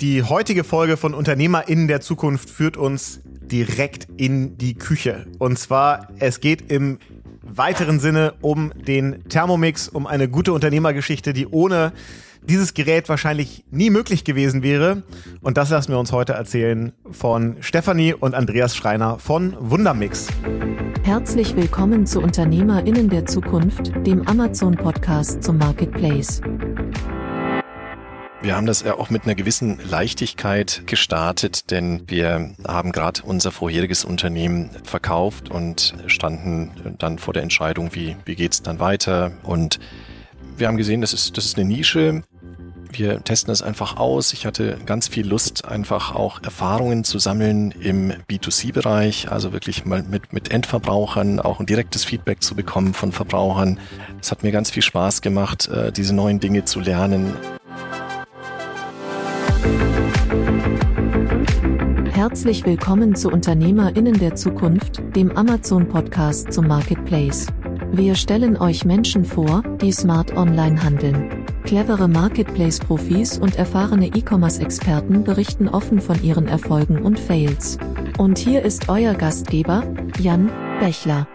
Die heutige Folge von UnternehmerInnen der Zukunft führt uns direkt in die Küche. Und zwar, es geht im weiteren Sinne um den Thermomix, um eine gute Unternehmergeschichte, die ohne dieses Gerät wahrscheinlich nie möglich gewesen wäre. Und das lassen wir uns heute erzählen von Stefanie und Andreas Schreiner von Wundermix. Herzlich willkommen zu UnternehmerInnen der Zukunft, dem Amazon-Podcast zum Marketplace. Wir haben das ja auch mit einer gewissen Leichtigkeit gestartet, denn wir haben gerade unser vorheriges Unternehmen verkauft und standen dann vor der Entscheidung, wie, wie geht's dann weiter. Und wir haben gesehen, das ist, das ist eine Nische. Wir testen es einfach aus. Ich hatte ganz viel Lust, einfach auch Erfahrungen zu sammeln im B2C-Bereich, also wirklich mal mit, mit Endverbrauchern, auch ein direktes Feedback zu bekommen von Verbrauchern. Es hat mir ganz viel Spaß gemacht, äh, diese neuen Dinge zu lernen. Herzlich willkommen zu UnternehmerInnen der Zukunft, dem Amazon-Podcast zum Marketplace. Wir stellen euch Menschen vor, die smart online handeln. Clevere Marketplace-Profis und erfahrene E-Commerce-Experten berichten offen von ihren Erfolgen und Fails. Und hier ist euer Gastgeber, Jan Bechler.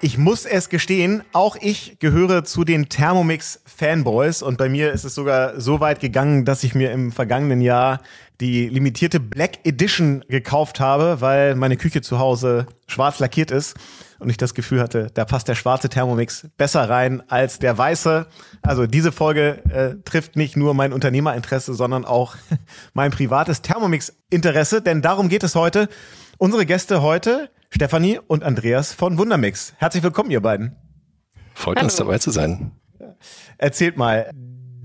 Ich muss es gestehen, auch ich gehöre zu den Thermomix Fanboys und bei mir ist es sogar so weit gegangen, dass ich mir im vergangenen Jahr die limitierte Black Edition gekauft habe, weil meine Küche zu Hause schwarz lackiert ist und ich das Gefühl hatte, da passt der schwarze Thermomix besser rein als der weiße. Also diese Folge äh, trifft nicht nur mein Unternehmerinteresse, sondern auch mein privates Thermomix-Interesse, denn darum geht es heute. Unsere Gäste heute Stefanie und Andreas von Wundermix. Herzlich willkommen, ihr beiden. Freut Hallo. uns dabei zu sein. Erzählt mal,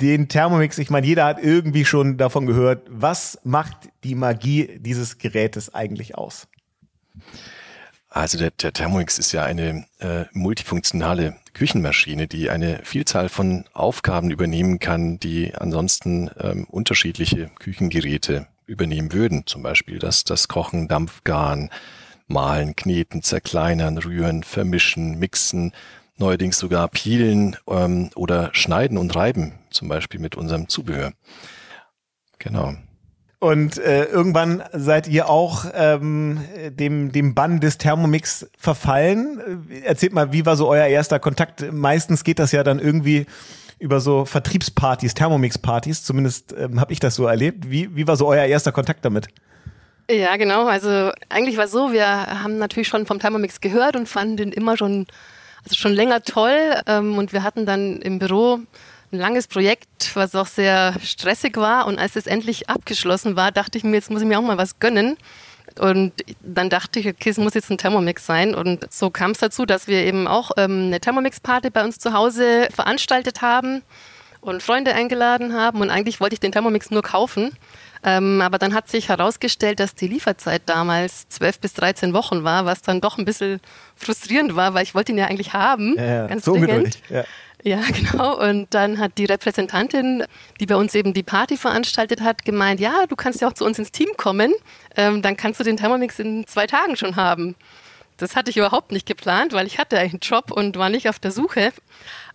den Thermomix, ich meine, jeder hat irgendwie schon davon gehört. Was macht die Magie dieses Gerätes eigentlich aus? Also der, der Thermomix ist ja eine äh, multifunktionale Küchenmaschine, die eine Vielzahl von Aufgaben übernehmen kann, die ansonsten ähm, unterschiedliche Küchengeräte übernehmen würden. Zum Beispiel das, das Kochen, Dampfgaren, Mahlen, Kneten, Zerkleinern, Rühren, Vermischen, Mixen, neuerdings sogar Peelen ähm, oder Schneiden und Reiben, zum Beispiel mit unserem Zubehör. Genau. Und äh, irgendwann seid ihr auch ähm, dem, dem Bann des Thermomix verfallen. Erzählt mal, wie war so euer erster Kontakt? Meistens geht das ja dann irgendwie über so Vertriebspartys, Thermomix-Partys. Zumindest ähm, habe ich das so erlebt. Wie, wie war so euer erster Kontakt damit? Ja, genau. Also eigentlich war es so, wir haben natürlich schon vom Thermomix gehört und fanden den immer schon, also schon länger toll. Ähm, und wir hatten dann im Büro ein langes Projekt, was auch sehr stressig war. Und als es endlich abgeschlossen war, dachte ich mir, jetzt muss ich mir auch mal was gönnen. Und dann dachte ich, okay, es muss jetzt ein Thermomix sein. Und so kam es dazu, dass wir eben auch ähm, eine Thermomix-Party bei uns zu Hause veranstaltet haben und Freunde eingeladen haben. Und eigentlich wollte ich den Thermomix nur kaufen. Ähm, aber dann hat sich herausgestellt, dass die Lieferzeit damals 12 bis 13 Wochen war, was dann doch ein bisschen frustrierend war, weil ich wollte ihn ja eigentlich haben. Ja, ja. Ganz so ungeduldig. Ja. Ja, genau. Und dann hat die Repräsentantin, die bei uns eben die Party veranstaltet hat, gemeint, ja, du kannst ja auch zu uns ins Team kommen. Ähm, dann kannst du den Thermomix in zwei Tagen schon haben. Das hatte ich überhaupt nicht geplant, weil ich hatte einen Job und war nicht auf der Suche.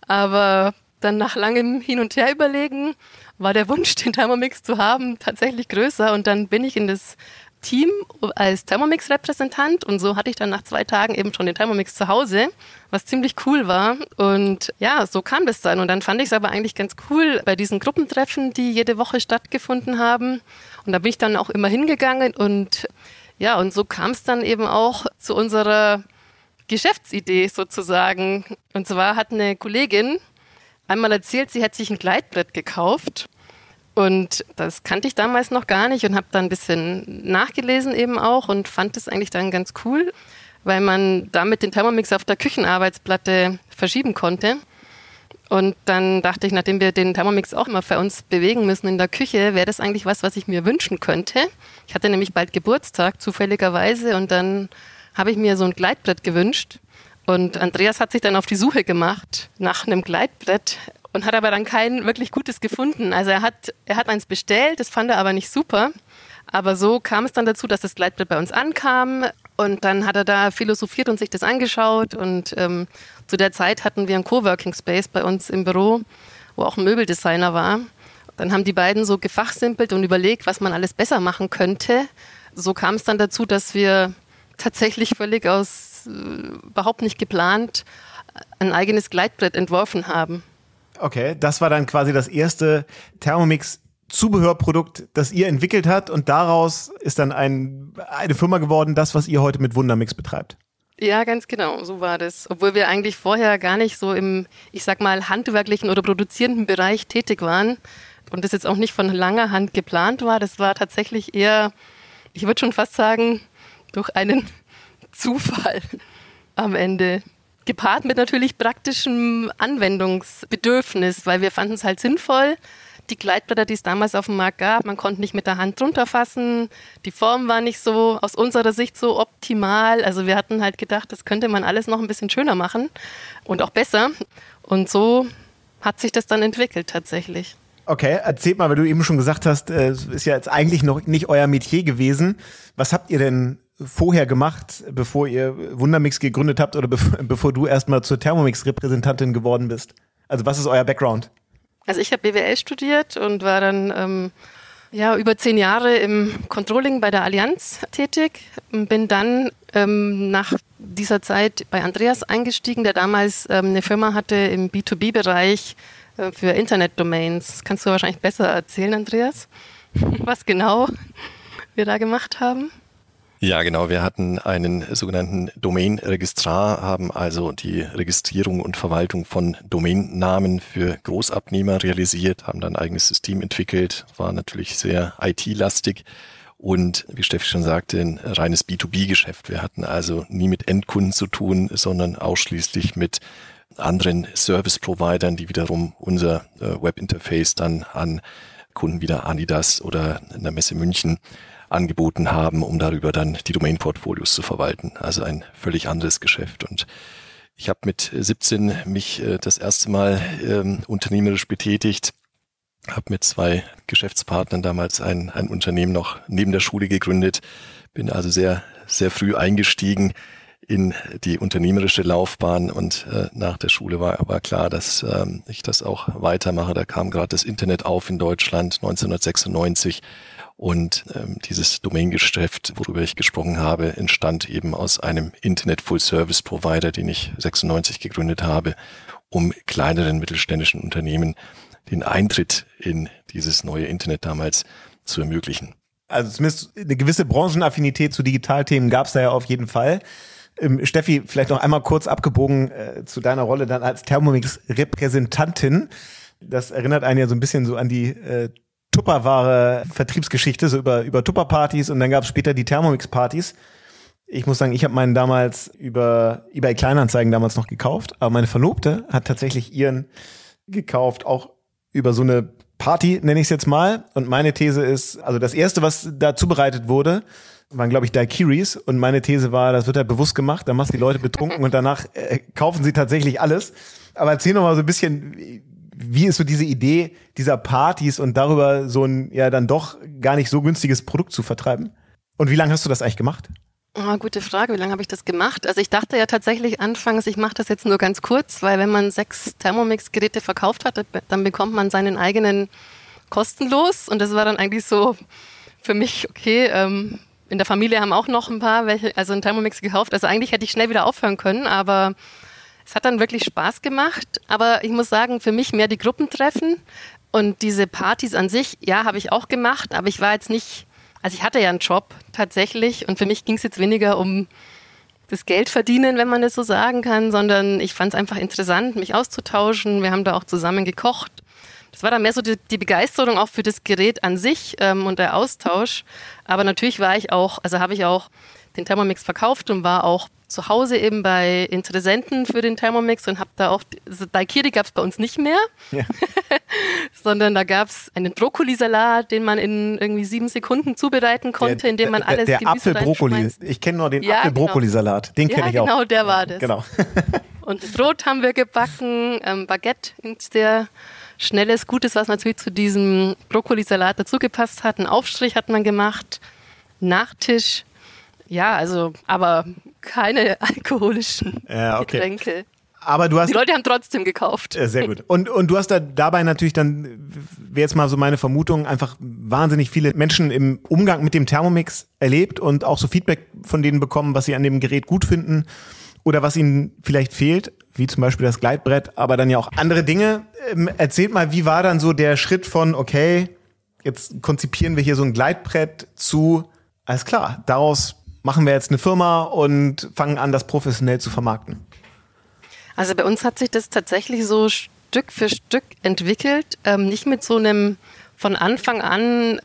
Aber dann nach langem Hin und Her überlegen war der Wunsch, den Thermomix zu haben, tatsächlich größer. Und dann bin ich in das Team als Thermomix-Repräsentant und so hatte ich dann nach zwei Tagen eben schon den Thermomix zu Hause, was ziemlich cool war. Und ja, so kam das dann. Und dann fand ich es aber eigentlich ganz cool bei diesen Gruppentreffen, die jede Woche stattgefunden haben. Und da bin ich dann auch immer hingegangen und ja, und so kam es dann eben auch zu unserer Geschäftsidee sozusagen. Und zwar hat eine Kollegin einmal erzählt, sie hätte sich ein Gleitbrett gekauft. Und das kannte ich damals noch gar nicht und habe dann ein bisschen nachgelesen eben auch und fand es eigentlich dann ganz cool, weil man damit den Thermomix auf der Küchenarbeitsplatte verschieben konnte. Und dann dachte ich, nachdem wir den Thermomix auch immer für uns bewegen müssen in der Küche, wäre das eigentlich was, was ich mir wünschen könnte. Ich hatte nämlich bald Geburtstag, zufälligerweise, und dann habe ich mir so ein Gleitbrett gewünscht. Und Andreas hat sich dann auf die Suche gemacht nach einem Gleitbrett und hat aber dann kein wirklich gutes gefunden. Also er hat, er hat eins bestellt, das fand er aber nicht super. Aber so kam es dann dazu, dass das Gleitbrett bei uns ankam und dann hat er da philosophiert und sich das angeschaut und ähm, zu der Zeit hatten wir einen Coworking Space bei uns im Büro, wo auch ein Möbeldesigner war Dann haben die beiden so gefachsimpelt und überlegt, was man alles besser machen könnte. So kam es dann dazu, dass wir tatsächlich völlig aus äh, überhaupt nicht geplant ein eigenes Gleitbrett entworfen haben. Okay, das war dann quasi das erste Thermomix Zubehörprodukt, das ihr entwickelt habt und daraus ist dann ein, eine Firma geworden, das, was ihr heute mit Wundermix betreibt. Ja, ganz genau, so war das. Obwohl wir eigentlich vorher gar nicht so im, ich sag mal, handwerklichen oder produzierenden Bereich tätig waren und das jetzt auch nicht von langer Hand geplant war. Das war tatsächlich eher, ich würde schon fast sagen, durch einen Zufall am Ende. Gepaart mit natürlich praktischem Anwendungsbedürfnis, weil wir fanden es halt sinnvoll, die Gleitblätter, die es damals auf dem Markt gab. Man konnte nicht mit der Hand drunter fassen. Die Form war nicht so aus unserer Sicht so optimal. Also wir hatten halt gedacht, das könnte man alles noch ein bisschen schöner machen und auch besser. Und so hat sich das dann entwickelt tatsächlich. Okay, erzählt mal, weil du eben schon gesagt hast, äh, es ist ja jetzt eigentlich noch nicht euer Metier gewesen. Was habt ihr denn vorher gemacht, bevor ihr Wundermix gegründet habt oder bevor du erstmal zur Thermomix-Repräsentantin geworden bist? Also was ist euer Background? Also ich habe BWL studiert und war dann ähm, ja, über zehn Jahre im Controlling bei der Allianz tätig. Bin dann ähm, nach dieser Zeit bei Andreas eingestiegen, der damals ähm, eine Firma hatte im B2B-Bereich äh, für Internetdomains. Kannst du wahrscheinlich besser erzählen, Andreas, was genau wir da gemacht haben. Ja, genau. Wir hatten einen sogenannten Domain-Registrar, haben also die Registrierung und Verwaltung von Domainnamen für Großabnehmer realisiert, haben dann ein eigenes System entwickelt, war natürlich sehr IT-lastig und wie Steffi schon sagte, ein reines B2B-Geschäft. Wir hatten also nie mit Endkunden zu tun, sondern ausschließlich mit anderen Service-Providern, die wiederum unser äh, Webinterface dann an Kunden wie der Adidas oder in der Messe München angeboten haben, um darüber dann die Domain-Portfolios zu verwalten. Also ein völlig anderes Geschäft. Und ich habe mit 17 mich äh, das erste Mal ähm, unternehmerisch betätigt, habe mit zwei Geschäftspartnern damals ein, ein Unternehmen noch neben der Schule gegründet, bin also sehr, sehr früh eingestiegen in die unternehmerische Laufbahn und äh, nach der Schule war aber klar, dass ähm, ich das auch weitermache. Da kam gerade das Internet auf in Deutschland 1996 und ähm, dieses Domaingeschäft, worüber ich gesprochen habe, entstand eben aus einem Internet Full Service Provider, den ich 96 gegründet habe, um kleineren mittelständischen Unternehmen den Eintritt in dieses neue Internet damals zu ermöglichen. Also zumindest eine gewisse Branchenaffinität zu Digitalthemen gab es da ja auf jeden Fall. Ähm, Steffi, vielleicht noch einmal kurz abgebogen äh, zu deiner Rolle dann als Thermomix-Repräsentantin. Das erinnert einen ja so ein bisschen so an die äh, Tupperware Vertriebsgeschichte, so über, über Tupperpartys und dann gab es später die Thermomix-Partys. Ich muss sagen, ich habe meinen damals über eBay Kleinanzeigen damals noch gekauft, aber meine Verlobte hat tatsächlich ihren gekauft, auch über so eine Party, nenne ich es jetzt mal. Und meine These ist, also das erste, was da zubereitet wurde, waren, glaube ich, Daiquiris. Und meine These war, das wird halt bewusst gemacht, dann machst du die Leute betrunken und danach äh, kaufen sie tatsächlich alles. Aber erzähl noch mal so ein bisschen, wie ist so diese Idee dieser Partys und darüber so ein ja dann doch gar nicht so günstiges Produkt zu vertreiben? Und wie lange hast du das eigentlich gemacht? Oh, gute Frage. Wie lange habe ich das gemacht? Also ich dachte ja tatsächlich anfangs, ich mache das jetzt nur ganz kurz, weil wenn man sechs Thermomix-Geräte verkauft hat, dann bekommt man seinen eigenen kostenlos. Und das war dann eigentlich so für mich, okay, ähm, in der Familie haben auch noch ein paar welche, also einen Thermomix gekauft. Also eigentlich hätte ich schnell wieder aufhören können, aber es hat dann wirklich Spaß gemacht, aber ich muss sagen, für mich mehr die Gruppentreffen und diese Partys an sich, ja, habe ich auch gemacht, aber ich war jetzt nicht, also ich hatte ja einen Job tatsächlich und für mich ging es jetzt weniger um das Geld verdienen, wenn man das so sagen kann, sondern ich fand es einfach interessant, mich auszutauschen. Wir haben da auch zusammen gekocht. Das war dann mehr so die, die Begeisterung auch für das Gerät an sich ähm, und der Austausch. Aber natürlich war ich auch, also habe ich auch den Thermomix verkauft und war auch zu Hause eben bei Interessenten für den Thermomix und habe da auch, also Daikiri gab es bei uns nicht mehr, ja. sondern da gab es einen Brokkolisalat, den man in irgendwie sieben Sekunden zubereiten konnte, der, indem man alles Der, der Apfelbrokkoli, ich kenne nur den ja, Apfelbrokkolisalat, den kenne ja, ich auch. genau, der war das. Genau. und Brot haben wir gebacken, ähm, Baguette, sehr schnelles, gutes, was natürlich zu diesem Brokkolisalat dazugepasst hat. Einen Aufstrich hat man gemacht, Nachtisch ja, also, aber keine alkoholischen ja, okay. Getränke. Aber du hast. Die Leute haben trotzdem gekauft. Äh, sehr gut. Und, und du hast da dabei natürlich dann, wäre jetzt mal so meine Vermutung, einfach wahnsinnig viele Menschen im Umgang mit dem Thermomix erlebt und auch so Feedback von denen bekommen, was sie an dem Gerät gut finden oder was ihnen vielleicht fehlt, wie zum Beispiel das Gleitbrett, aber dann ja auch andere Dinge. Ähm, erzählt mal, wie war dann so der Schritt von, okay, jetzt konzipieren wir hier so ein Gleitbrett zu, alles klar, daraus machen wir jetzt eine Firma und fangen an, das professionell zu vermarkten? Also bei uns hat sich das tatsächlich so Stück für Stück entwickelt, ähm, nicht mit so einem von Anfang an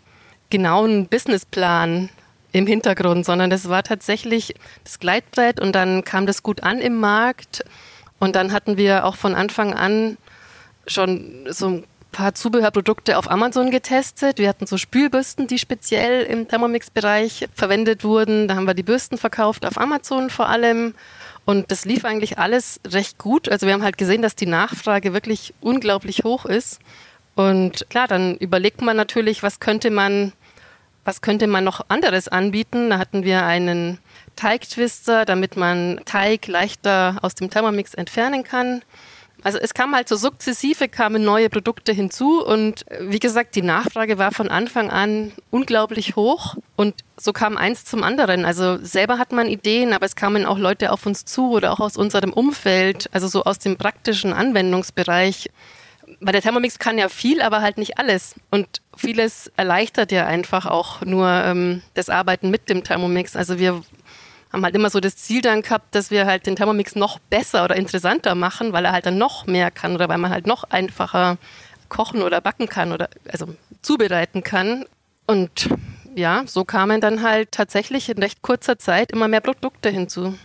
genauen Businessplan im Hintergrund, sondern das war tatsächlich das Gleitbrett und dann kam das gut an im Markt und dann hatten wir auch von Anfang an schon so ein paar Zubehörprodukte auf Amazon getestet. Wir hatten so Spülbürsten, die speziell im Thermomix-Bereich verwendet wurden. Da haben wir die Bürsten verkauft auf Amazon vor allem und das lief eigentlich alles recht gut. Also wir haben halt gesehen, dass die Nachfrage wirklich unglaublich hoch ist. Und klar, dann überlegt man natürlich, was könnte man, was könnte man noch anderes anbieten. Da hatten wir einen Teigtwister, damit man Teig leichter aus dem Thermomix entfernen kann. Also es kam halt so sukzessive, kamen neue Produkte hinzu und äh, wie gesagt, die Nachfrage war von Anfang an unglaublich hoch und so kam eins zum anderen. Also selber hat man Ideen, aber es kamen auch Leute auf uns zu oder auch aus unserem Umfeld, also so aus dem praktischen Anwendungsbereich. Weil der Thermomix kann ja viel, aber halt nicht alles. Und vieles erleichtert ja einfach auch nur ähm, das Arbeiten mit dem Thermomix. Also wir haben halt immer so das Ziel dann gehabt, dass wir halt den Thermomix noch besser oder interessanter machen, weil er halt dann noch mehr kann oder weil man halt noch einfacher kochen oder backen kann oder also zubereiten kann. Und ja, so kamen dann halt tatsächlich in recht kurzer Zeit immer mehr Produkte hinzu.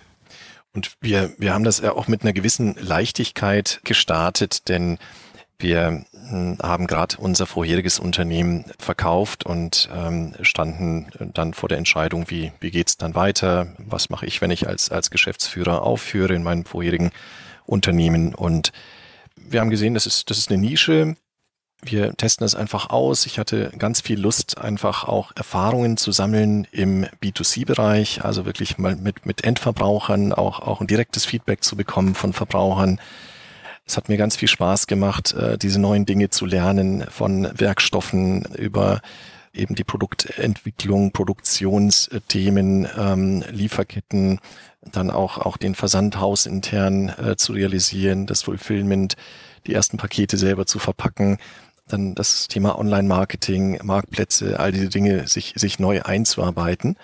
Und wir, wir haben das ja auch mit einer gewissen Leichtigkeit gestartet, denn wir hm, haben gerade unser vorheriges Unternehmen verkauft und ähm, standen dann vor der Entscheidung, wie, wie geht's dann weiter? Was mache ich, wenn ich als, als Geschäftsführer aufhöre in meinem vorherigen Unternehmen? Und wir haben gesehen, das ist, das ist eine Nische. Wir testen das einfach aus. Ich hatte ganz viel Lust, einfach auch Erfahrungen zu sammeln im B2C-Bereich, also wirklich mal mit, mit Endverbrauchern, auch, auch ein direktes Feedback zu bekommen von Verbrauchern es hat mir ganz viel Spaß gemacht, äh, diese neuen Dinge zu lernen, von Werkstoffen über eben die Produktentwicklung, Produktionsthemen, ähm, Lieferketten, dann auch, auch den Versandhaus intern äh, zu realisieren, das Fulfillment, die ersten Pakete selber zu verpacken, dann das Thema Online-Marketing, Marktplätze, all diese Dinge sich, sich neu einzuarbeiten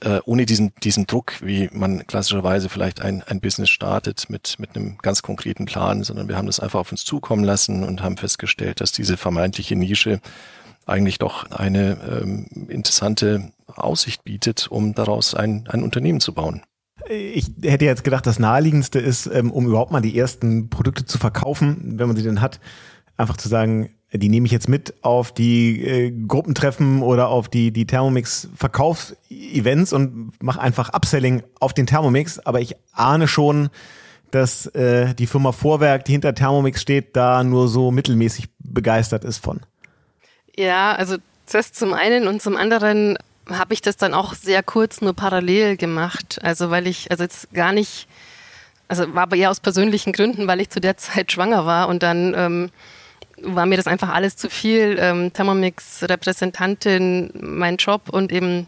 äh, ohne diesen, diesen Druck, wie man klassischerweise vielleicht ein, ein Business startet mit, mit einem ganz konkreten Plan, sondern wir haben das einfach auf uns zukommen lassen und haben festgestellt, dass diese vermeintliche Nische eigentlich doch eine ähm, interessante Aussicht bietet, um daraus ein, ein Unternehmen zu bauen. Ich hätte jetzt gedacht, das Naheliegendste ist, ähm, um überhaupt mal die ersten Produkte zu verkaufen, wenn man sie denn hat, einfach zu sagen, die nehme ich jetzt mit auf die äh, Gruppentreffen oder auf die, die Thermomix-Verkaufsevents und mache einfach Upselling auf den Thermomix. Aber ich ahne schon, dass äh, die Firma Vorwerk, die hinter Thermomix steht, da nur so mittelmäßig begeistert ist von. Ja, also das zum einen und zum anderen habe ich das dann auch sehr kurz nur parallel gemacht. Also weil ich, also jetzt gar nicht, also war aber eher aus persönlichen Gründen, weil ich zu der Zeit schwanger war und dann ähm, war mir das einfach alles zu viel. Ähm, Thermomix-Repräsentantin, mein Job und eben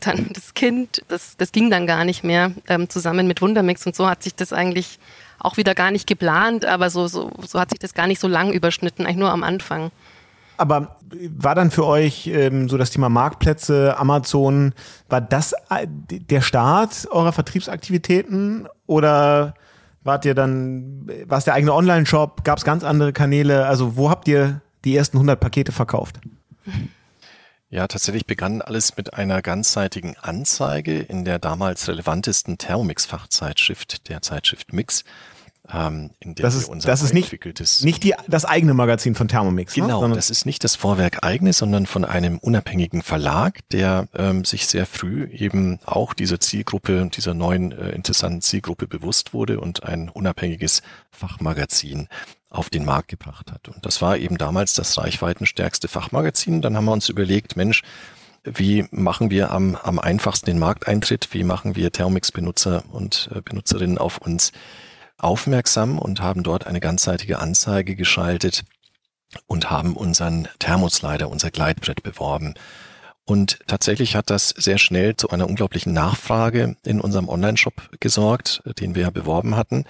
dann das Kind, das, das ging dann gar nicht mehr ähm, zusammen mit Wundermix und so hat sich das eigentlich auch wieder gar nicht geplant, aber so, so, so hat sich das gar nicht so lang überschnitten, eigentlich nur am Anfang. Aber war dann für euch ähm, so das Thema Marktplätze, Amazon, war das äh, der Start eurer Vertriebsaktivitäten oder Wart ihr dann, war es der eigene Online-Shop? Gab es ganz andere Kanäle? Also wo habt ihr die ersten 100 Pakete verkauft? Ja, tatsächlich begann alles mit einer ganzseitigen Anzeige in der damals relevantesten Thermomix-Fachzeitschrift, der Zeitschrift Mix ähm, in der das ist, unser das ist nicht, entwickeltes. Nicht die, das eigene Magazin von Thermomix. Ne? Genau, ne? das ist nicht das Vorwerk eigene, sondern von einem unabhängigen Verlag, der ähm, sich sehr früh eben auch dieser Zielgruppe, dieser neuen äh, interessanten Zielgruppe bewusst wurde und ein unabhängiges Fachmagazin auf den Markt gebracht hat. Und das war eben damals das reichweitenstärkste Fachmagazin. Dann haben wir uns überlegt, Mensch, wie machen wir am, am einfachsten den Markteintritt? Wie machen wir Thermomix-Benutzer und äh, Benutzerinnen auf uns aufmerksam und haben dort eine ganzseitige Anzeige geschaltet und haben unseren Thermoslider, unser Gleitbrett beworben. Und tatsächlich hat das sehr schnell zu einer unglaublichen Nachfrage in unserem Online-Shop gesorgt, den wir ja beworben hatten.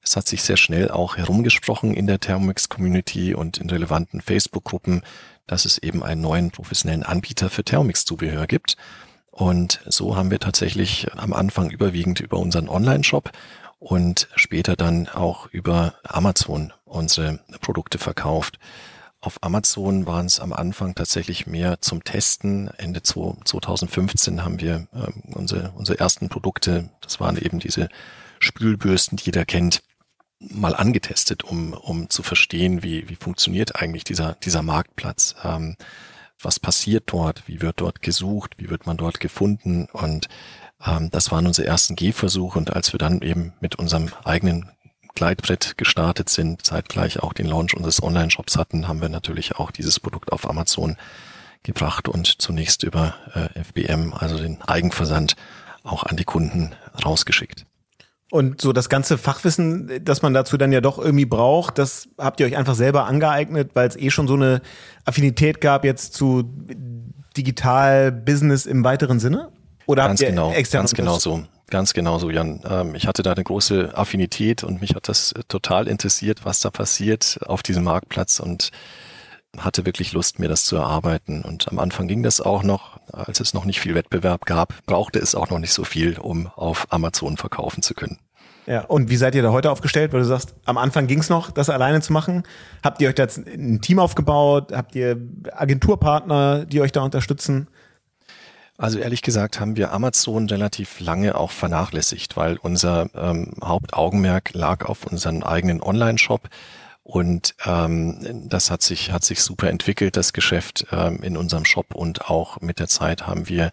Es hat sich sehr schnell auch herumgesprochen in der Thermomix-Community und in relevanten Facebook-Gruppen, dass es eben einen neuen professionellen Anbieter für Thermomix-Zubehör gibt. Und so haben wir tatsächlich am Anfang überwiegend über unseren Online-Shop und später dann auch über Amazon unsere Produkte verkauft. Auf Amazon waren es am Anfang tatsächlich mehr zum Testen. Ende 2015 haben wir äh, unsere, unsere ersten Produkte, das waren eben diese Spülbürsten, die jeder kennt, mal angetestet, um, um zu verstehen, wie, wie funktioniert eigentlich dieser, dieser Marktplatz. Ähm, was passiert dort? Wie wird dort gesucht? Wie wird man dort gefunden? Und ähm, das waren unsere ersten Gehversuche. Und als wir dann eben mit unserem eigenen Gleitbrett gestartet sind, zeitgleich auch den Launch unseres Online-Shops hatten, haben wir natürlich auch dieses Produkt auf Amazon gebracht und zunächst über äh, FBM, also den Eigenversand, auch an die Kunden rausgeschickt. Und so das ganze Fachwissen, das man dazu dann ja doch irgendwie braucht, das habt ihr euch einfach selber angeeignet, weil es eh schon so eine Affinität gab jetzt zu Digital Business im weiteren Sinne? Oder ganz habt ihr genau, extern ganz genau so. Ganz genau so, Jan. Ähm, ich hatte da eine große Affinität und mich hat das total interessiert, was da passiert auf diesem Marktplatz und hatte wirklich Lust, mir das zu erarbeiten. Und am Anfang ging das auch noch, als es noch nicht viel Wettbewerb gab, brauchte es auch noch nicht so viel, um auf Amazon verkaufen zu können. Ja, und wie seid ihr da heute aufgestellt? Weil du sagst, am Anfang ging es noch, das alleine zu machen. Habt ihr euch da jetzt ein Team aufgebaut? Habt ihr Agenturpartner, die euch da unterstützen? Also ehrlich gesagt haben wir Amazon relativ lange auch vernachlässigt, weil unser ähm, Hauptaugenmerk lag auf unseren eigenen Online-Shop. Und ähm, das hat sich, hat sich super entwickelt, das Geschäft ähm, in unserem Shop. Und auch mit der Zeit haben wir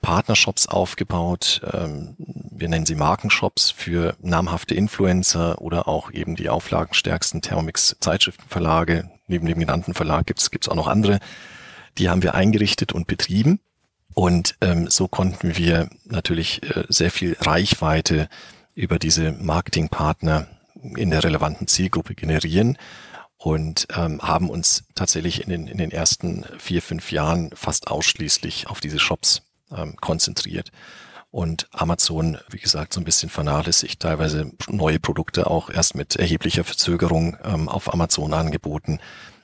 Partnershops aufgebaut. Ähm, wir nennen sie Markenshops für namhafte Influencer oder auch eben die auflagenstärksten Thermomix Zeitschriftenverlage. Neben dem genannten Verlag gibt's gibt's auch noch andere. Die haben wir eingerichtet und betrieben. Und ähm, so konnten wir natürlich äh, sehr viel Reichweite über diese Marketingpartner in der relevanten Zielgruppe generieren und ähm, haben uns tatsächlich in den, in den ersten vier, fünf Jahren fast ausschließlich auf diese Shops ähm, konzentriert. Und Amazon, wie gesagt, so ein bisschen vernachlässigt, teilweise neue Produkte auch erst mit erheblicher Verzögerung ähm, auf Amazon angeboten.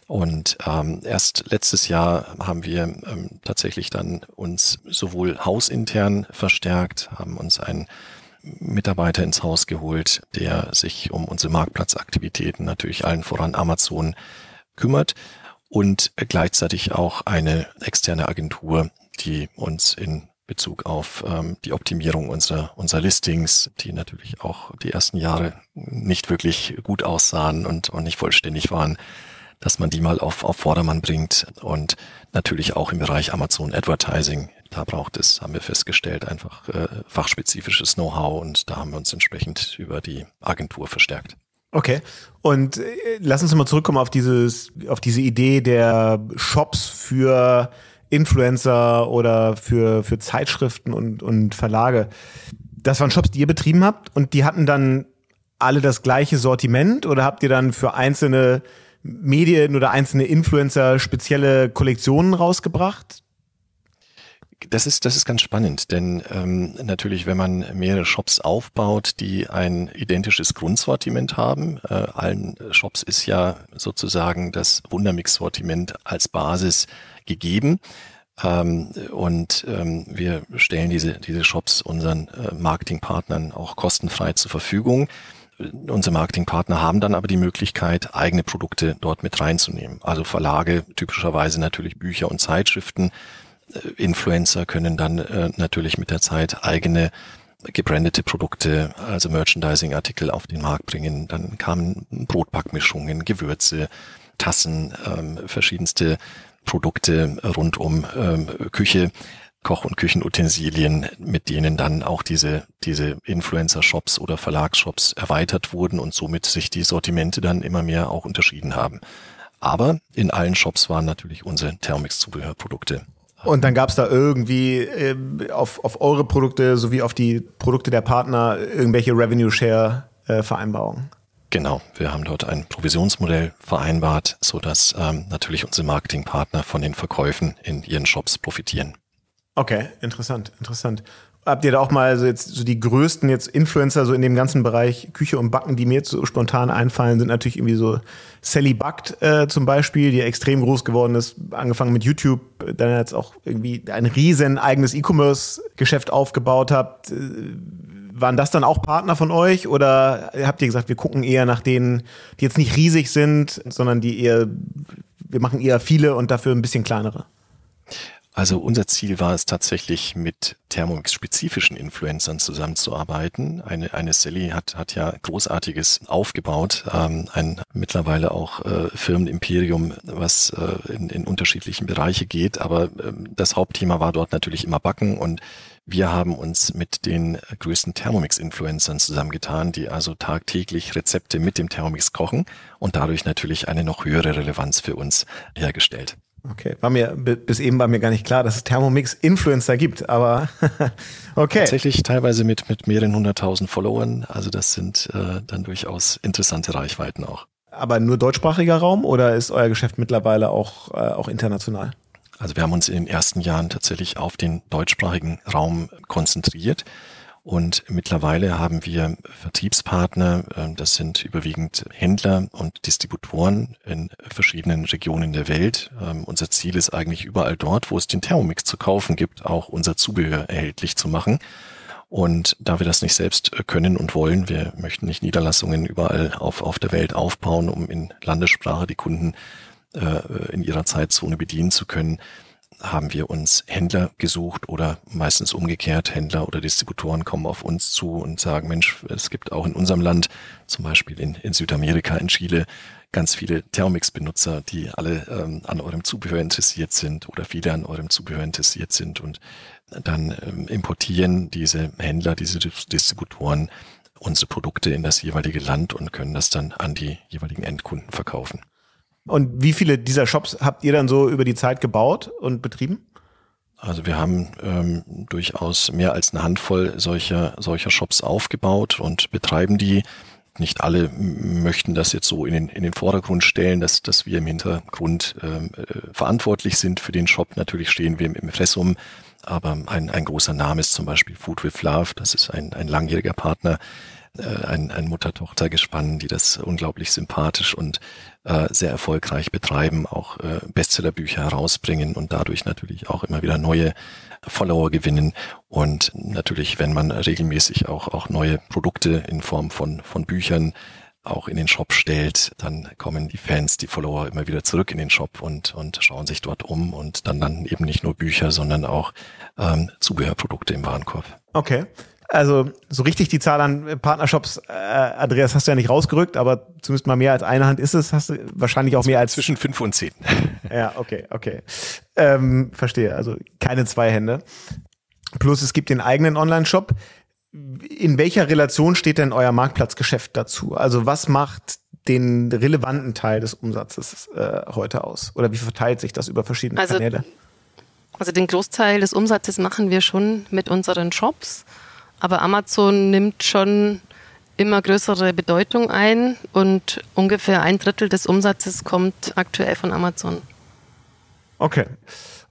Und ähm, erst letztes Jahr haben wir ähm, tatsächlich dann uns sowohl hausintern verstärkt, haben uns einen Mitarbeiter ins Haus geholt, der sich um unsere Marktplatzaktivitäten, natürlich allen voran Amazon, kümmert und gleichzeitig auch eine externe Agentur, die uns in Bezug auf ähm, die Optimierung unserer, unserer Listings, die natürlich auch die ersten Jahre nicht wirklich gut aussahen und, und nicht vollständig waren, dass man die mal auf, auf Vordermann bringt und natürlich auch im Bereich Amazon Advertising. Da braucht es, haben wir festgestellt, einfach äh, fachspezifisches Know-how und da haben wir uns entsprechend über die Agentur verstärkt. Okay. Und äh, lass uns mal zurückkommen auf dieses, auf diese Idee der Shops für Influencer oder für, für Zeitschriften und, und Verlage. Das waren Shops, die ihr betrieben habt und die hatten dann alle das gleiche Sortiment oder habt ihr dann für einzelne Medien oder einzelne Influencer spezielle Kollektionen rausgebracht? Das ist, das ist ganz spannend, denn ähm, natürlich, wenn man mehrere Shops aufbaut, die ein identisches Grundsortiment haben, äh, allen Shops ist ja sozusagen das Wundermix-Sortiment als Basis gegeben. Ähm, und ähm, wir stellen diese, diese Shops unseren äh, Marketingpartnern auch kostenfrei zur Verfügung. Unsere Marketingpartner haben dann aber die Möglichkeit, eigene Produkte dort mit reinzunehmen. Also Verlage, typischerweise natürlich Bücher und Zeitschriften. Äh, Influencer können dann äh, natürlich mit der Zeit eigene gebrandete Produkte, also Merchandising-Artikel auf den Markt bringen. Dann kamen Brotbackmischungen, Gewürze, Tassen, ähm, verschiedenste Produkte rund um ähm, Küche Koch- und Küchenutensilien, mit denen dann auch diese, diese Influencer-Shops oder Verlagsshops erweitert wurden und somit sich die Sortimente dann immer mehr auch unterschieden haben. Aber in allen Shops waren natürlich unsere Thermix-Zubehörprodukte. Und dann gab es da irgendwie äh, auf, auf eure Produkte sowie auf die Produkte der Partner irgendwelche Revenue-Share Provisionsvereinbarung. Äh, Genau, wir haben dort ein Provisionsmodell vereinbart, so dass ähm, natürlich unsere Marketingpartner von den Verkäufen in ihren Shops profitieren. Okay, interessant, interessant. Habt ihr da auch mal so jetzt so die größten jetzt Influencer so in dem ganzen Bereich Küche und Backen, die mir jetzt so spontan einfallen, sind natürlich irgendwie so Sally Backt äh, zum Beispiel, die extrem groß geworden ist, angefangen mit YouTube, dann jetzt auch irgendwie ein riesen eigenes E-Commerce-Geschäft aufgebaut habt. Äh, waren das dann auch Partner von euch oder habt ihr gesagt, wir gucken eher nach denen, die jetzt nicht riesig sind, sondern die eher, wir machen eher viele und dafür ein bisschen kleinere? Also unser Ziel war es tatsächlich mit Thermomix-spezifischen Influencern zusammenzuarbeiten. Eine, eine Sally hat, hat ja Großartiges aufgebaut, ähm, ein mittlerweile auch äh, Firmenimperium, was äh, in, in unterschiedlichen Bereiche geht. Aber äh, das Hauptthema war dort natürlich immer Backen und wir haben uns mit den größten Thermomix-Influencern zusammengetan, die also tagtäglich Rezepte mit dem Thermomix kochen und dadurch natürlich eine noch höhere Relevanz für uns hergestellt. Okay, war mir bis eben war mir gar nicht klar, dass es Thermomix Influencer gibt, aber okay. Tatsächlich teilweise mit mit mehreren hunderttausend Followern, also das sind äh, dann durchaus interessante Reichweiten auch. Aber nur deutschsprachiger Raum oder ist euer Geschäft mittlerweile auch äh, auch international? Also wir haben uns in den ersten Jahren tatsächlich auf den deutschsprachigen Raum konzentriert. Und mittlerweile haben wir Vertriebspartner, ähm, das sind überwiegend Händler und Distributoren in verschiedenen Regionen der Welt. Ähm, unser Ziel ist eigentlich überall dort, wo es den Thermomix zu kaufen gibt, auch unser Zubehör erhältlich zu machen. Und da wir das nicht selbst können und wollen, wir möchten nicht Niederlassungen überall auf, auf der Welt aufbauen, um in Landessprache die Kunden äh, in ihrer Zeitzone bedienen zu können, haben wir uns Händler gesucht oder meistens umgekehrt Händler oder Distributoren kommen auf uns zu und sagen, Mensch, es gibt auch in unserem Land, zum Beispiel in, in Südamerika, in Chile, ganz viele Thermomix-Benutzer, die alle ähm, an eurem Zubehör interessiert sind oder viele an eurem Zubehör interessiert sind und dann ähm, importieren diese Händler, diese Distributoren unsere Produkte in das jeweilige Land und können das dann an die jeweiligen Endkunden verkaufen. Und wie viele dieser Shops habt ihr dann so über die Zeit gebaut und betrieben? Also wir haben ähm, durchaus mehr als eine Handvoll solcher, solcher Shops aufgebaut und betreiben die. Nicht alle möchten das jetzt so in den, in den Vordergrund stellen, dass, dass wir im Hintergrund ähm, äh, verantwortlich sind für den Shop. Natürlich stehen wir im Impressum, aber ein, ein großer Name ist zum Beispiel Food with Love. Das ist ein, ein langjähriger Partner, ein, ein Mutter-Tochter-Gespann, die das unglaublich sympathisch und äh, sehr erfolgreich betreiben, auch äh, Bestsellerbücher herausbringen und dadurch natürlich auch immer wieder neue Follower gewinnen und natürlich, wenn man regelmäßig auch, auch neue Produkte in Form von, von Büchern auch in den Shop stellt, dann kommen die Fans, die Follower immer wieder zurück in den Shop und, und schauen sich dort um und dann landen eben nicht nur Bücher, sondern auch ähm, Zubehörprodukte im Warenkorb. Okay. Also so richtig die Zahl an Partnershops, äh, Andreas, hast du ja nicht rausgerückt, aber zumindest mal mehr als eine Hand ist es. Hast du wahrscheinlich auch mehr als zwischen fünf und zehn. ja, okay, okay. Ähm, verstehe. Also keine zwei Hände. Plus es gibt den eigenen Online-Shop. In welcher Relation steht denn euer Marktplatzgeschäft dazu? Also was macht den relevanten Teil des Umsatzes äh, heute aus? Oder wie verteilt sich das über verschiedene also, Kanäle? Also den Großteil des Umsatzes machen wir schon mit unseren Shops. Aber Amazon nimmt schon immer größere Bedeutung ein und ungefähr ein Drittel des Umsatzes kommt aktuell von Amazon. Okay.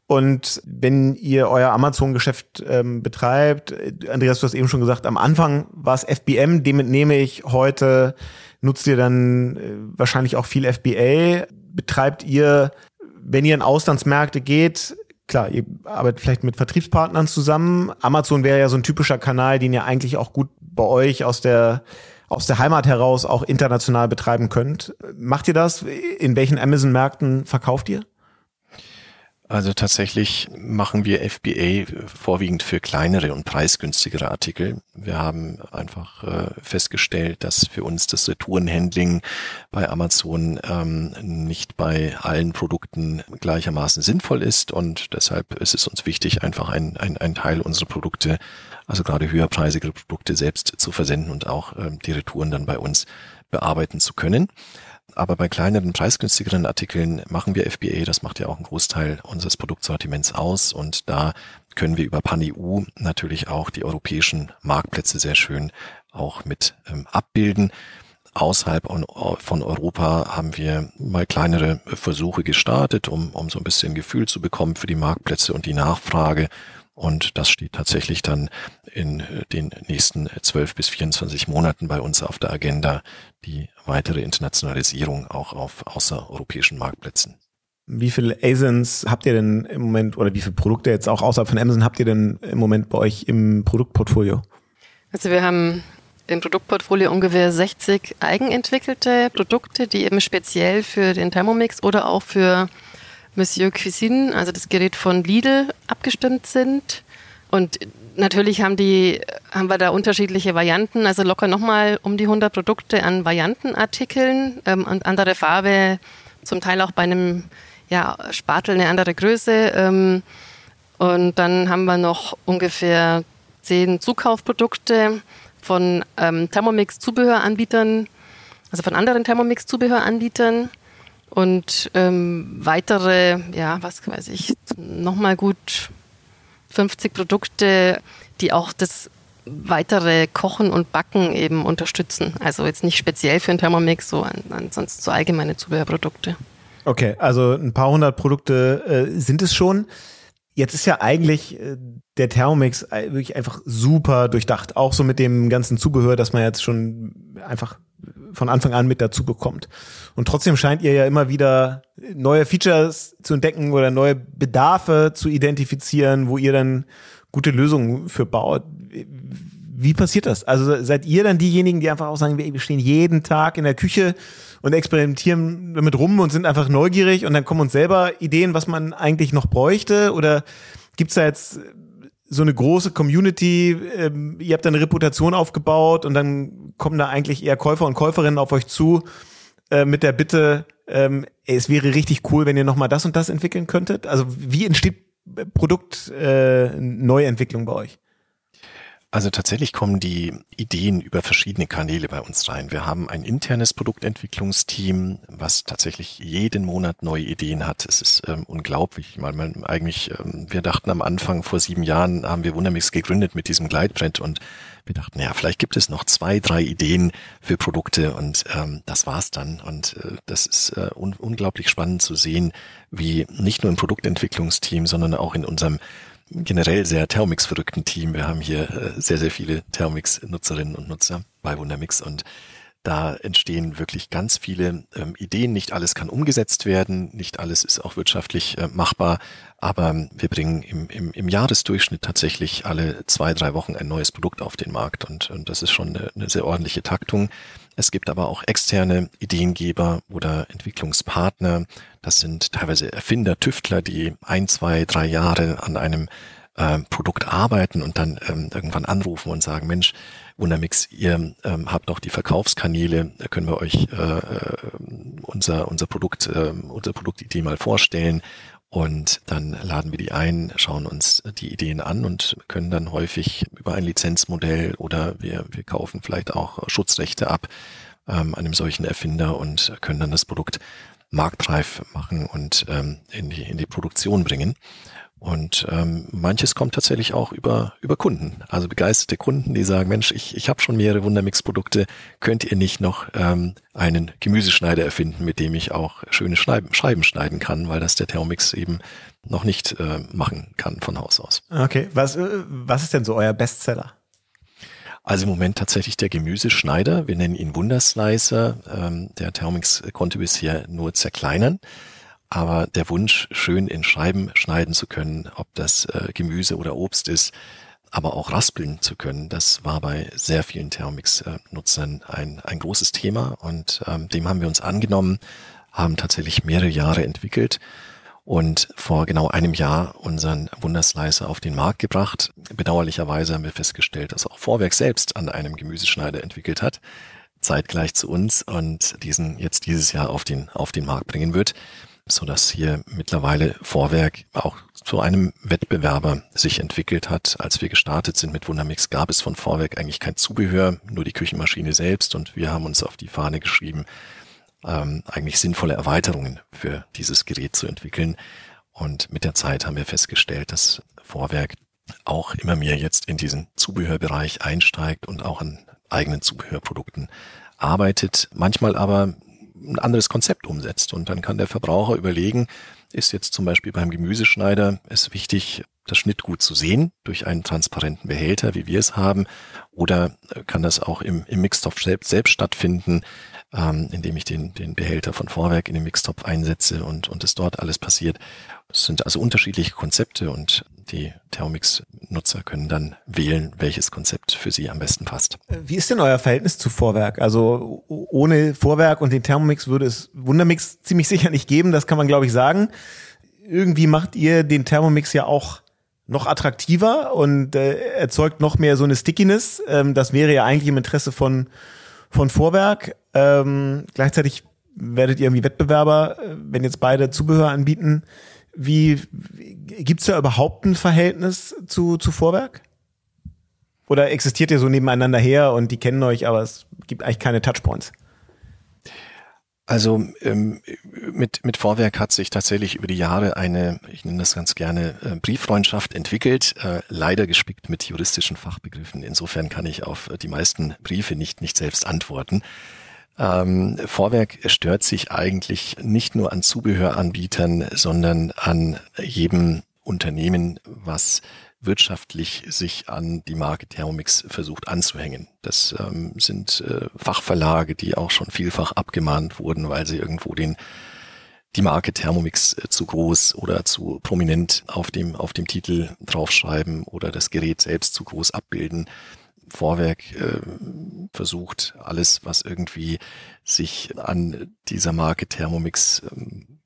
Und wenn ihr euer Amazon-Geschäft ähm, betreibt, Andreas, du hast eben schon gesagt, am Anfang war es FBM, dem entnehme ich heute, nutzt ihr dann äh, wahrscheinlich auch viel FBA. Betreibt ihr, wenn ihr in Auslandsmärkte geht, klar, ihr arbeitet vielleicht mit Vertriebspartnern zusammen. Amazon wäre ja so ein typischer Kanal, den ihr eigentlich auch gut bei euch aus der aus der Heimat heraus auch international betreiben könnt. Macht ihr das? In welchen Amazon-Märkten verkauft ihr? Also tatsächlich machen wir FBA vorwiegend für kleinere und preisgünstigere Artikel. Wir haben einfach äh, festgestellt, dass für uns das Retourenhandling bei Amazon ähm, nicht bei allen Produkten gleichermaßen sinnvoll ist und deshalb ist es uns wichtig, einfach ein, ein, ein Teil unserer Produkte, also gerade höherpreisigere Produkte selbst zu versenden und auch ähm, die Retouren dann bei uns bearbeiten zu können. Aber bei kleineren, preisgünstigeren Artikeln machen wir FBA. Das macht ja auch einen Großteil unseres Produktsortiments aus. Und da können wir über PanEU natürlich auch die europäischen Marktplätze sehr schön auch mit ähm, abbilden. Außerhalb von Europa haben wir mal kleinere Versuche gestartet, um, um so ein bisschen Gefühl zu bekommen für die Marktplätze und die Nachfrage. Und das steht tatsächlich dann in den nächsten 12 bis 24 Monaten bei uns auf der Agenda, die weitere Internationalisierung auch auf außereuropäischen Marktplätzen. Wie viele ASINs habt ihr denn im Moment oder wie viele Produkte jetzt auch außerhalb von Amazon habt ihr denn im Moment bei euch im Produktportfolio? Also wir haben im Produktportfolio ungefähr 60 eigenentwickelte Produkte, die eben speziell für den Thermomix oder auch für Monsieur Cuisine, also das Gerät von Lidl, abgestimmt sind. Und natürlich haben die, haben wir da unterschiedliche Varianten, also locker nochmal um die 100 Produkte an Variantenartikeln ähm, und andere Farbe, zum Teil auch bei einem ja, Spatel eine andere Größe. Ähm, und dann haben wir noch ungefähr zehn Zukaufprodukte von ähm, Thermomix-Zubehöranbietern, also von anderen Thermomix-Zubehöranbietern und ähm, weitere, ja, was weiß ich, nochmal gut 50 Produkte, die auch das weitere Kochen und Backen eben unterstützen. Also jetzt nicht speziell für einen Thermomix, so ansonsten so allgemeine Zubehörprodukte. Okay, also ein paar hundert Produkte äh, sind es schon. Jetzt ist ja eigentlich äh, der Thermomix äh, wirklich einfach super durchdacht. Auch so mit dem ganzen Zubehör, das man jetzt schon einfach von Anfang an mit dazu bekommt. Und trotzdem scheint ihr ja immer wieder neue Features zu entdecken oder neue Bedarfe zu identifizieren, wo ihr dann gute Lösungen für baut. Wie passiert das? Also seid ihr dann diejenigen, die einfach auch sagen, wir stehen jeden Tag in der Küche und experimentieren damit rum und sind einfach neugierig und dann kommen uns selber Ideen, was man eigentlich noch bräuchte? Oder gibt's da jetzt so eine große Community, ähm, ihr habt da eine Reputation aufgebaut und dann kommen da eigentlich eher Käufer und Käuferinnen auf euch zu äh, mit der Bitte, ähm, es wäre richtig cool, wenn ihr nochmal das und das entwickeln könntet? Also wie entsteht Produktneuentwicklung äh, bei euch? Also tatsächlich kommen die Ideen über verschiedene Kanäle bei uns rein. Wir haben ein internes Produktentwicklungsteam, was tatsächlich jeden Monat neue Ideen hat. Es ist ähm, unglaublich. Mal, mal eigentlich, ähm, wir dachten am Anfang vor sieben Jahren haben wir Wundermix gegründet mit diesem Gleitbrett und wir dachten, ja, vielleicht gibt es noch zwei, drei Ideen für Produkte und ähm, das war's dann. Und äh, das ist äh, un unglaublich spannend zu sehen, wie nicht nur im Produktentwicklungsteam, sondern auch in unserem generell sehr Thermomix-verrückten Team. Wir haben hier äh, sehr, sehr viele Thermomix-Nutzerinnen und Nutzer bei Wundermix und da entstehen wirklich ganz viele ähm, Ideen. Nicht alles kann umgesetzt werden, nicht alles ist auch wirtschaftlich äh, machbar, aber wir bringen im, im, im Jahresdurchschnitt tatsächlich alle zwei, drei Wochen ein neues Produkt auf den Markt und, und das ist schon eine, eine sehr ordentliche Taktung. Es gibt aber auch externe Ideengeber oder Entwicklungspartner. Das sind teilweise Erfinder, Tüftler, die ein, zwei, drei Jahre an einem äh, Produkt arbeiten und dann ähm, irgendwann anrufen und sagen, Mensch, Wundermix, ihr ähm, habt noch die Verkaufskanäle, da können wir euch äh, äh unser, unser Produkt, äh, unsere Produktidee mal vorstellen und dann laden wir die ein, schauen uns die Ideen an und können dann häufig über ein Lizenzmodell oder wir, wir kaufen vielleicht auch Schutzrechte ab ähm, einem solchen Erfinder und können dann das Produkt marktreif machen und ähm, in, die, in die Produktion bringen. Und ähm, manches kommt tatsächlich auch über, über Kunden, also begeisterte Kunden, die sagen, Mensch, ich, ich habe schon mehrere Wundermix-Produkte, könnt ihr nicht noch ähm, einen Gemüseschneider erfinden, mit dem ich auch schöne Scheiben, Scheiben schneiden kann, weil das der Thermomix eben noch nicht äh, machen kann von Haus aus. Okay, was, äh, was ist denn so euer Bestseller? Also im Moment tatsächlich der Gemüseschneider. Wir nennen ihn Wunderslicer. Ähm, der Thermomix konnte bisher nur zerkleinern. Aber der Wunsch, schön in Scheiben schneiden zu können, ob das äh, Gemüse oder Obst ist, aber auch raspeln zu können, das war bei sehr vielen Thermomix-Nutzern ein, ein großes Thema und ähm, dem haben wir uns angenommen, haben tatsächlich mehrere Jahre entwickelt und vor genau einem Jahr unseren Wunderslicer auf den Markt gebracht. Bedauerlicherweise haben wir festgestellt, dass auch Vorwerk selbst an einem Gemüseschneider entwickelt hat, zeitgleich zu uns und diesen jetzt dieses Jahr auf den, auf den Markt bringen wird so dass hier mittlerweile Vorwerk auch zu einem Wettbewerber sich entwickelt hat. Als wir gestartet sind mit Wundermix, gab es von Vorwerk eigentlich kein Zubehör, nur die Küchenmaschine selbst und wir haben uns auf die Fahne geschrieben, ähm, eigentlich sinnvolle Erweiterungen für dieses Gerät zu entwickeln. Und mit der Zeit haben wir festgestellt, dass Vorwerk auch immer mehr jetzt in diesen Zubehörbereich einsteigt und auch an eigenen Zubehörprodukten arbeitet, manchmal aber ein anderes Konzept umsetzt. Und dann kann der Verbraucher überlegen, ist jetzt zum Beispiel beim Gemüseschneider es wichtig, das Schnittgut zu sehen durch einen transparenten Behälter, wie wir es haben, oder kann das auch im, im Mixtopf selbst, selbst stattfinden, ähm, indem ich den, den Behälter von Vorwerk in den Mixtopf einsetze und, und es dort alles passiert. Es sind also unterschiedliche Konzepte und die Thermomix-Nutzer können dann wählen, welches Konzept für sie am besten passt. Wie ist denn euer Verhältnis zu Vorwerk? Also ohne Vorwerk und den Thermomix würde es Wundermix ziemlich sicher nicht geben, das kann man glaube ich sagen. Irgendwie macht ihr den Thermomix ja auch noch attraktiver und äh, erzeugt noch mehr so eine Stickiness. Ähm, das wäre ja eigentlich im Interesse von, von Vorwerk. Ähm, gleichzeitig werdet ihr irgendwie Wettbewerber, äh, wenn jetzt beide Zubehör anbieten. Wie gibt's da überhaupt ein Verhältnis zu, zu Vorwerk? Oder existiert ihr so nebeneinander her und die kennen euch, aber es gibt eigentlich keine Touchpoints? Also ähm, mit, mit Vorwerk hat sich tatsächlich über die Jahre eine, ich nenne das ganz gerne, äh, Brieffreundschaft entwickelt, äh, leider gespickt mit juristischen Fachbegriffen. Insofern kann ich auf die meisten Briefe nicht, nicht selbst antworten. Ähm, Vorwerk stört sich eigentlich nicht nur an Zubehöranbietern, sondern an jedem Unternehmen, was wirtschaftlich sich an die Marke Thermomix versucht anzuhängen. Das ähm, sind äh, Fachverlage, die auch schon vielfach abgemahnt wurden, weil sie irgendwo den die Marke Thermomix äh, zu groß oder zu prominent auf dem, auf dem Titel draufschreiben oder das Gerät selbst zu groß abbilden. Vorwerk äh, versucht, alles, was irgendwie sich an dieser Marke Thermomix ähm,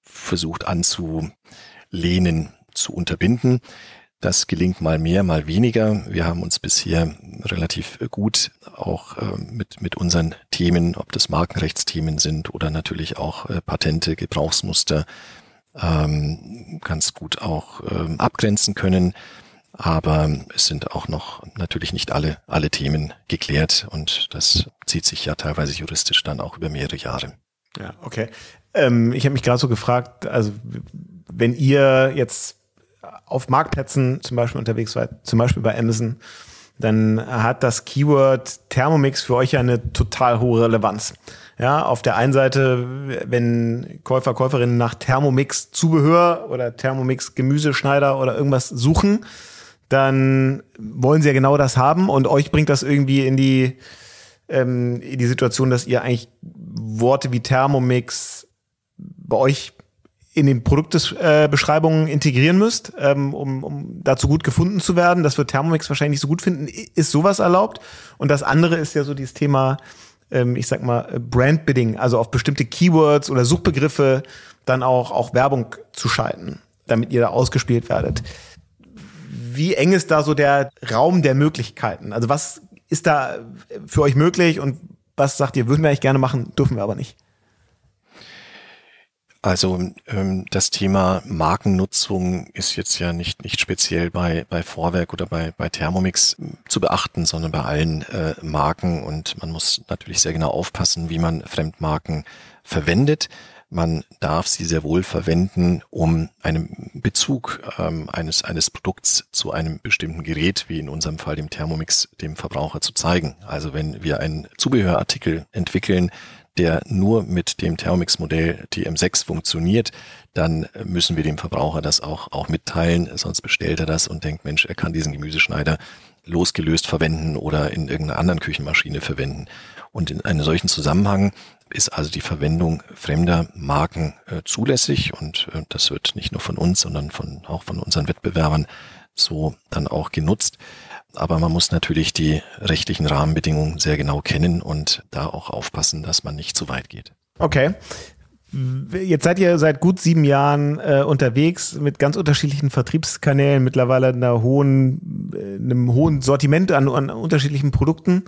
versucht anzulehnen, zu unterbinden. Das gelingt mal mehr, mal weniger. Wir haben uns bisher relativ gut auch äh, mit, mit unseren Themen, ob das Markenrechtsthemen sind oder natürlich auch äh, Patente, Gebrauchsmuster, ähm, ganz gut auch ähm, abgrenzen können. Aber es sind auch noch natürlich nicht alle, alle Themen geklärt und das zieht sich ja teilweise juristisch dann auch über mehrere Jahre. Ja, okay. Ähm, ich habe mich gerade so gefragt, also wenn ihr jetzt auf Marktplätzen zum Beispiel unterwegs seid, zum Beispiel bei Amazon, dann hat das Keyword Thermomix für euch eine total hohe Relevanz. Ja, auf der einen Seite, wenn Käufer, Käuferinnen nach Thermomix Zubehör oder Thermomix Gemüseschneider oder irgendwas suchen, dann wollen sie ja genau das haben und euch bringt das irgendwie in die, ähm, in die Situation, dass ihr eigentlich Worte wie Thermomix bei euch in den Produktbeschreibungen äh, integrieren müsst, ähm, um, um dazu gut gefunden zu werden. Das wird Thermomix wahrscheinlich nicht so gut finden. Ist sowas erlaubt? Und das andere ist ja so dieses Thema, ähm, ich sag mal, Brandbidding, also auf bestimmte Keywords oder Suchbegriffe dann auch, auch Werbung zu schalten, damit ihr da ausgespielt werdet wie eng ist da so der Raum der Möglichkeiten? Also was ist da für euch möglich und was sagt ihr, würden wir eigentlich gerne machen, dürfen wir aber nicht? Also ähm, das Thema Markennutzung ist jetzt ja nicht nicht speziell bei bei Vorwerk oder bei bei Thermomix zu beachten, sondern bei allen äh, Marken und man muss natürlich sehr genau aufpassen, wie man Fremdmarken verwendet. Man darf sie sehr wohl verwenden, um einen Bezug ähm, eines, eines Produkts zu einem bestimmten Gerät, wie in unserem Fall dem Thermomix, dem Verbraucher zu zeigen. Also wenn wir einen Zubehörartikel entwickeln, der nur mit dem Thermomix-Modell TM6 funktioniert, dann müssen wir dem Verbraucher das auch, auch mitteilen, sonst bestellt er das und denkt, Mensch, er kann diesen Gemüseschneider losgelöst verwenden oder in irgendeiner anderen Küchenmaschine verwenden. Und in einem solchen Zusammenhang ist also die Verwendung fremder Marken äh, zulässig und äh, das wird nicht nur von uns, sondern von, auch von unseren Wettbewerbern so dann auch genutzt. Aber man muss natürlich die rechtlichen Rahmenbedingungen sehr genau kennen und da auch aufpassen, dass man nicht zu weit geht. Okay. Jetzt seid ihr seit gut sieben Jahren äh, unterwegs mit ganz unterschiedlichen Vertriebskanälen, mittlerweile einer hohen, äh, einem hohen Sortiment an, an unterschiedlichen Produkten.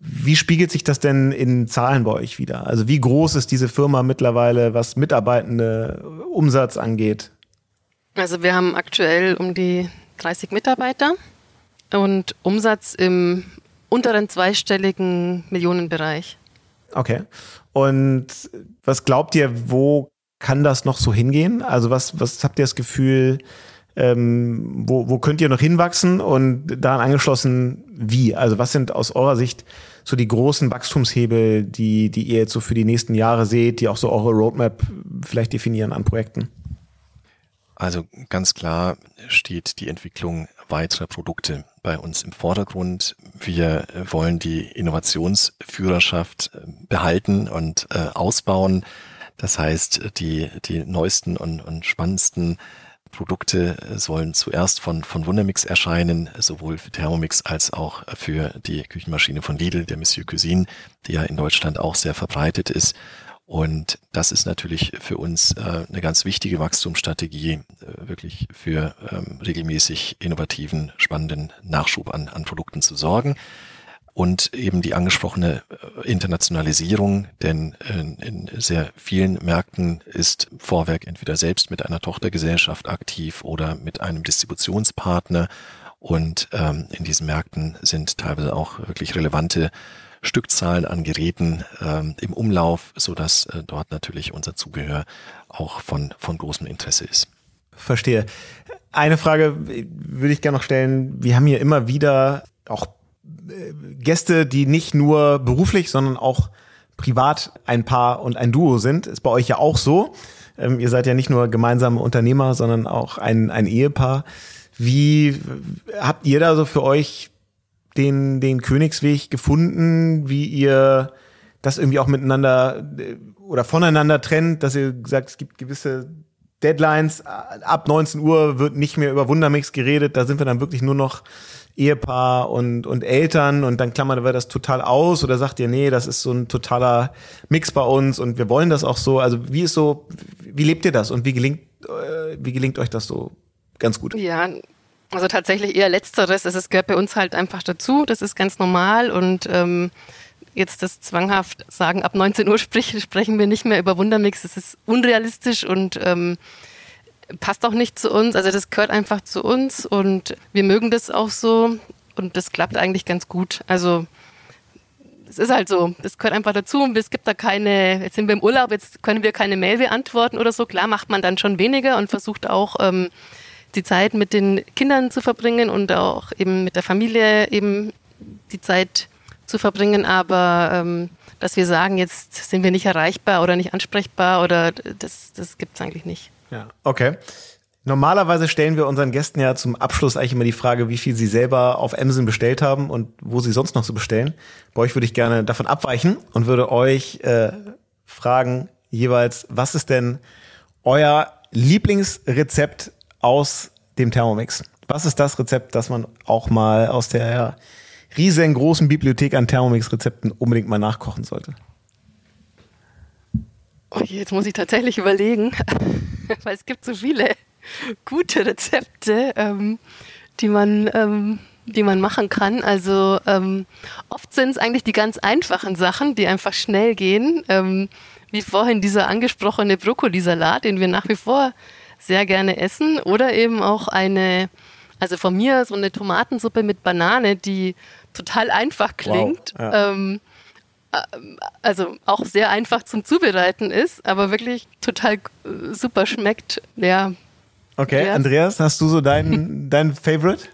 Wie spiegelt sich das denn in Zahlen bei euch wieder? Also wie groß ist diese Firma mittlerweile, was Mitarbeitende Umsatz angeht? Also wir haben aktuell um die 30 Mitarbeiter und Umsatz im unteren zweistelligen Millionenbereich. Okay. Und was glaubt ihr, wo kann das noch so hingehen? Also was, was habt ihr das Gefühl, Ähm, wo, wo könnt ihr noch hinwachsen und daran angeschlossen, wie? Also was sind aus eurer Sicht so die großen Wachstumshebel, die, die ihr jetzt so für die nächsten Jahre seht, die auch so eure Roadmap vielleicht definieren an Projekten? Also ganz klar steht die Entwicklung weiterer Produkte bei uns im Vordergrund. Wir wollen die Innovationsführerschaft äh, behalten und äh, ausbauen. Das heißt, die, die neuesten und, und spannendsten Produkte sollen zuerst von, von Wundermix erscheinen, sowohl für Thermomix als auch für die Küchenmaschine von Lidl, der Monsieur Cuisine, die ja in Deutschland auch sehr verbreitet ist. Und das ist natürlich für uns äh, eine ganz wichtige Wachstumsstrategie, äh, wirklich für ähm, regelmäßig innovativen, spannenden Nachschub an, an Produkten zu sorgen. Und eben die angesprochene äh, Internationalisierung, denn in, in sehr vielen Märkten ist Vorwerk entweder selbst mit einer Tochtergesellschaft aktiv oder mit einem Distributionspartner. Und ähm, in diesen Märkten sind teilweise auch wirklich relevante Stückzahlen an Geräten ähm, im Umlauf, so dass äh, dort natürlich unser Zubehör auch von, von großem Interesse ist. Verstehe. Eine Frage würde ich gerne noch stellen. Wir haben hier immer wieder auch äh, Gäste, die nicht nur beruflich, sondern auch privat ein Paar und ein Duo sind. Ist bei euch ja auch so. Ähm, ihr seid ja nicht nur gemeinsame Unternehmer, sondern auch ein, ein Ehepaar. Wie habt ihr da so für euch den, den Königsweg gefunden, wie ihr das irgendwie auch miteinander äh, oder voneinander trennt, dass ihr sagt, es gibt gewisse Deadlines, ab 19 Uhr wird nicht mehr über Wundermix geredet, da sind wir dann wirklich nur noch Ehepaar und, und Eltern und dann klammern wir das total aus oder sagt ihr, nee, das ist so ein totaler Mix bei uns und wir wollen das auch so. Also wie ist so, wie lebt ihr das und wie gelingt, äh, wie gelingt euch das so ganz gut? Ja, also tatsächlich eher letzteres. Es gehört bei uns halt einfach dazu. Das ist ganz normal und ähm, jetzt das zwanghaft sagen, ab 19 Uhr sprich, sprechen wir nicht mehr über Wundermix. Das ist unrealistisch und ähm, passt auch nicht zu uns. Also das gehört einfach zu uns und wir mögen das auch so und das klappt eigentlich ganz gut. Also es ist halt so, das gehört einfach dazu es gibt da keine, jetzt sind wir im Urlaub, jetzt können wir keine Mail beantworten oder so. Klar macht man dann schon weniger und versucht auch ähm, die Zeit mit den Kindern zu verbringen und auch eben mit der Familie eben die Zeit zu verbringen, aber ähm, dass wir sagen, jetzt sind wir nicht erreichbar oder nicht ansprechbar oder das, das gibt es eigentlich nicht. Ja, okay. Normalerweise stellen wir unseren Gästen ja zum Abschluss eigentlich immer die Frage, wie viel sie selber auf Amazon bestellt haben und wo sie sonst noch so bestellen. Bei euch würde ich gerne davon abweichen und würde euch äh, fragen jeweils, was ist denn euer Lieblingsrezept aus dem Thermomix. Was ist das Rezept, das man auch mal aus der riesengroßen Bibliothek an Thermomix-Rezepten unbedingt mal nachkochen sollte? Oh, jetzt muss ich tatsächlich überlegen, weil es gibt so viele gute Rezepte, ähm, die man ähm, die man machen kann. Also ähm, oft sind es eigentlich die ganz einfachen Sachen, die einfach schnell gehen. Ähm, wie vorhin dieser angesprochene Brokkolisalat, den wir nach wie vor sehr gerne essen. Oder eben auch eine, also von mir so eine Tomatensuppe mit Banane, die total einfach klingt. Wow, ja. ähm, äh, also auch sehr einfach zum Zubereiten ist, aber wirklich total äh, super schmeckt. Ja. Okay, ja. Andreas, hast du so deinen dein Favorite?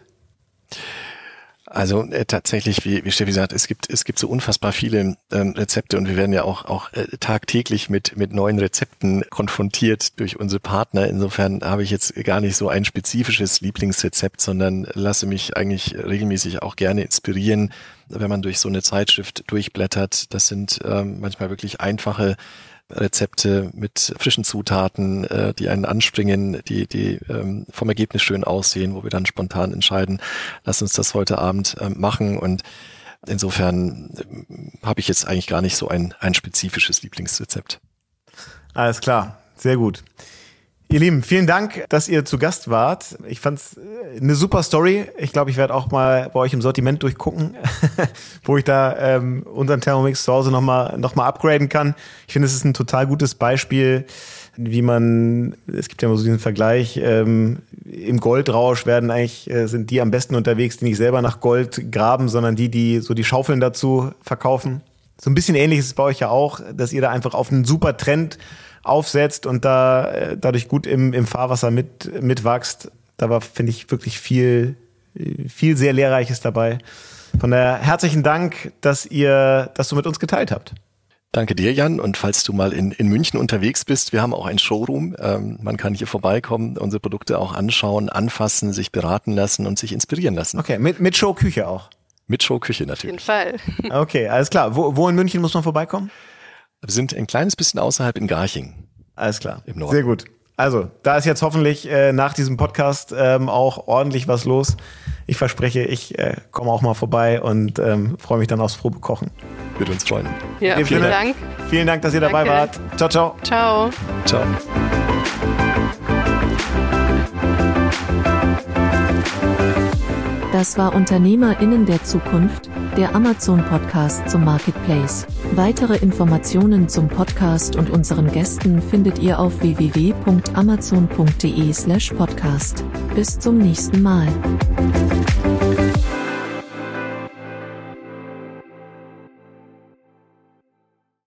Also äh, tatsächlich, wie, wie Steffi sagt, es gibt, es gibt so unfassbar viele ähm, Rezepte und wir werden ja auch, auch äh, tagtäglich mit, mit neuen Rezepten konfrontiert durch unsere Partner. Insofern habe ich jetzt gar nicht so ein spezifisches Lieblingsrezept, sondern lasse mich eigentlich regelmäßig auch gerne inspirieren, wenn man durch so eine Zeitschrift durchblättert. Das sind ähm, manchmal wirklich einfache Rezepte mit frischen Zutaten, äh, die einen anspringen, die, die ähm, vom Ergebnis schön aussehen, wo wir dann spontan entscheiden, lass uns das heute Abend äh, machen. Und insofern äh, habe ich jetzt eigentlich gar nicht so ein, ein spezifisches Lieblingsrezept. Alles klar, sehr gut. Ihr Lieben, vielen Dank, dass ihr zu Gast wart. Ich fand's äh, eine super Story. Ich glaube, ich werde auch mal bei euch im Sortiment durchgucken, wo ich da ähm, unseren Thermomix zu Hause nochmal noch mal upgraden kann. Ich finde, es ist ein total gutes Beispiel, wie man, es gibt ja immer so diesen Vergleich, ähm, im Goldrausch werden eigentlich, äh, sind die am besten unterwegs, die nicht selber nach Gold graben, sondern die, die so die Schaufeln dazu verkaufen. So ein bisschen ähnlich ist es bei euch ja auch, dass ihr da einfach auf einen super Trend aufsetzt und da äh, dadurch gut im, im Fahrwasser mit, mitwachst. Da war, finde ich, wirklich viel, viel sehr Lehrreiches dabei. Von daher herzlichen Dank, dass ihr das so mit uns geteilt habt. Danke dir, Jan. Und falls du mal in, in München unterwegs bist, wir haben auch ein Showroom. Ähm, man kann hier vorbeikommen, unsere Produkte auch anschauen, anfassen, sich beraten lassen und sich inspirieren lassen. Okay, mit, mit Showküche auch. Mit Showküche natürlich. Auf jeden Fall. Okay, alles klar. Wo, wo in München muss man vorbeikommen? Wir sind ein kleines bisschen außerhalb in Garching. Alles klar. Im Norden. Sehr gut. Also, da ist jetzt hoffentlich äh, nach diesem Podcast ähm, auch ordentlich was los. Ich verspreche, ich äh, komme auch mal vorbei und ähm, freue mich dann aufs Probekochen. Würde uns freuen. Ja, vielen Sinne, Dank. Vielen Dank, dass ihr Danke. dabei wart. Ciao, ciao. Ciao. Ciao. Das war Unternehmerinnen der Zukunft, der Amazon-Podcast zum Marketplace. Weitere Informationen zum Podcast und unseren Gästen findet ihr auf www.amazon.de/podcast. Bis zum nächsten Mal.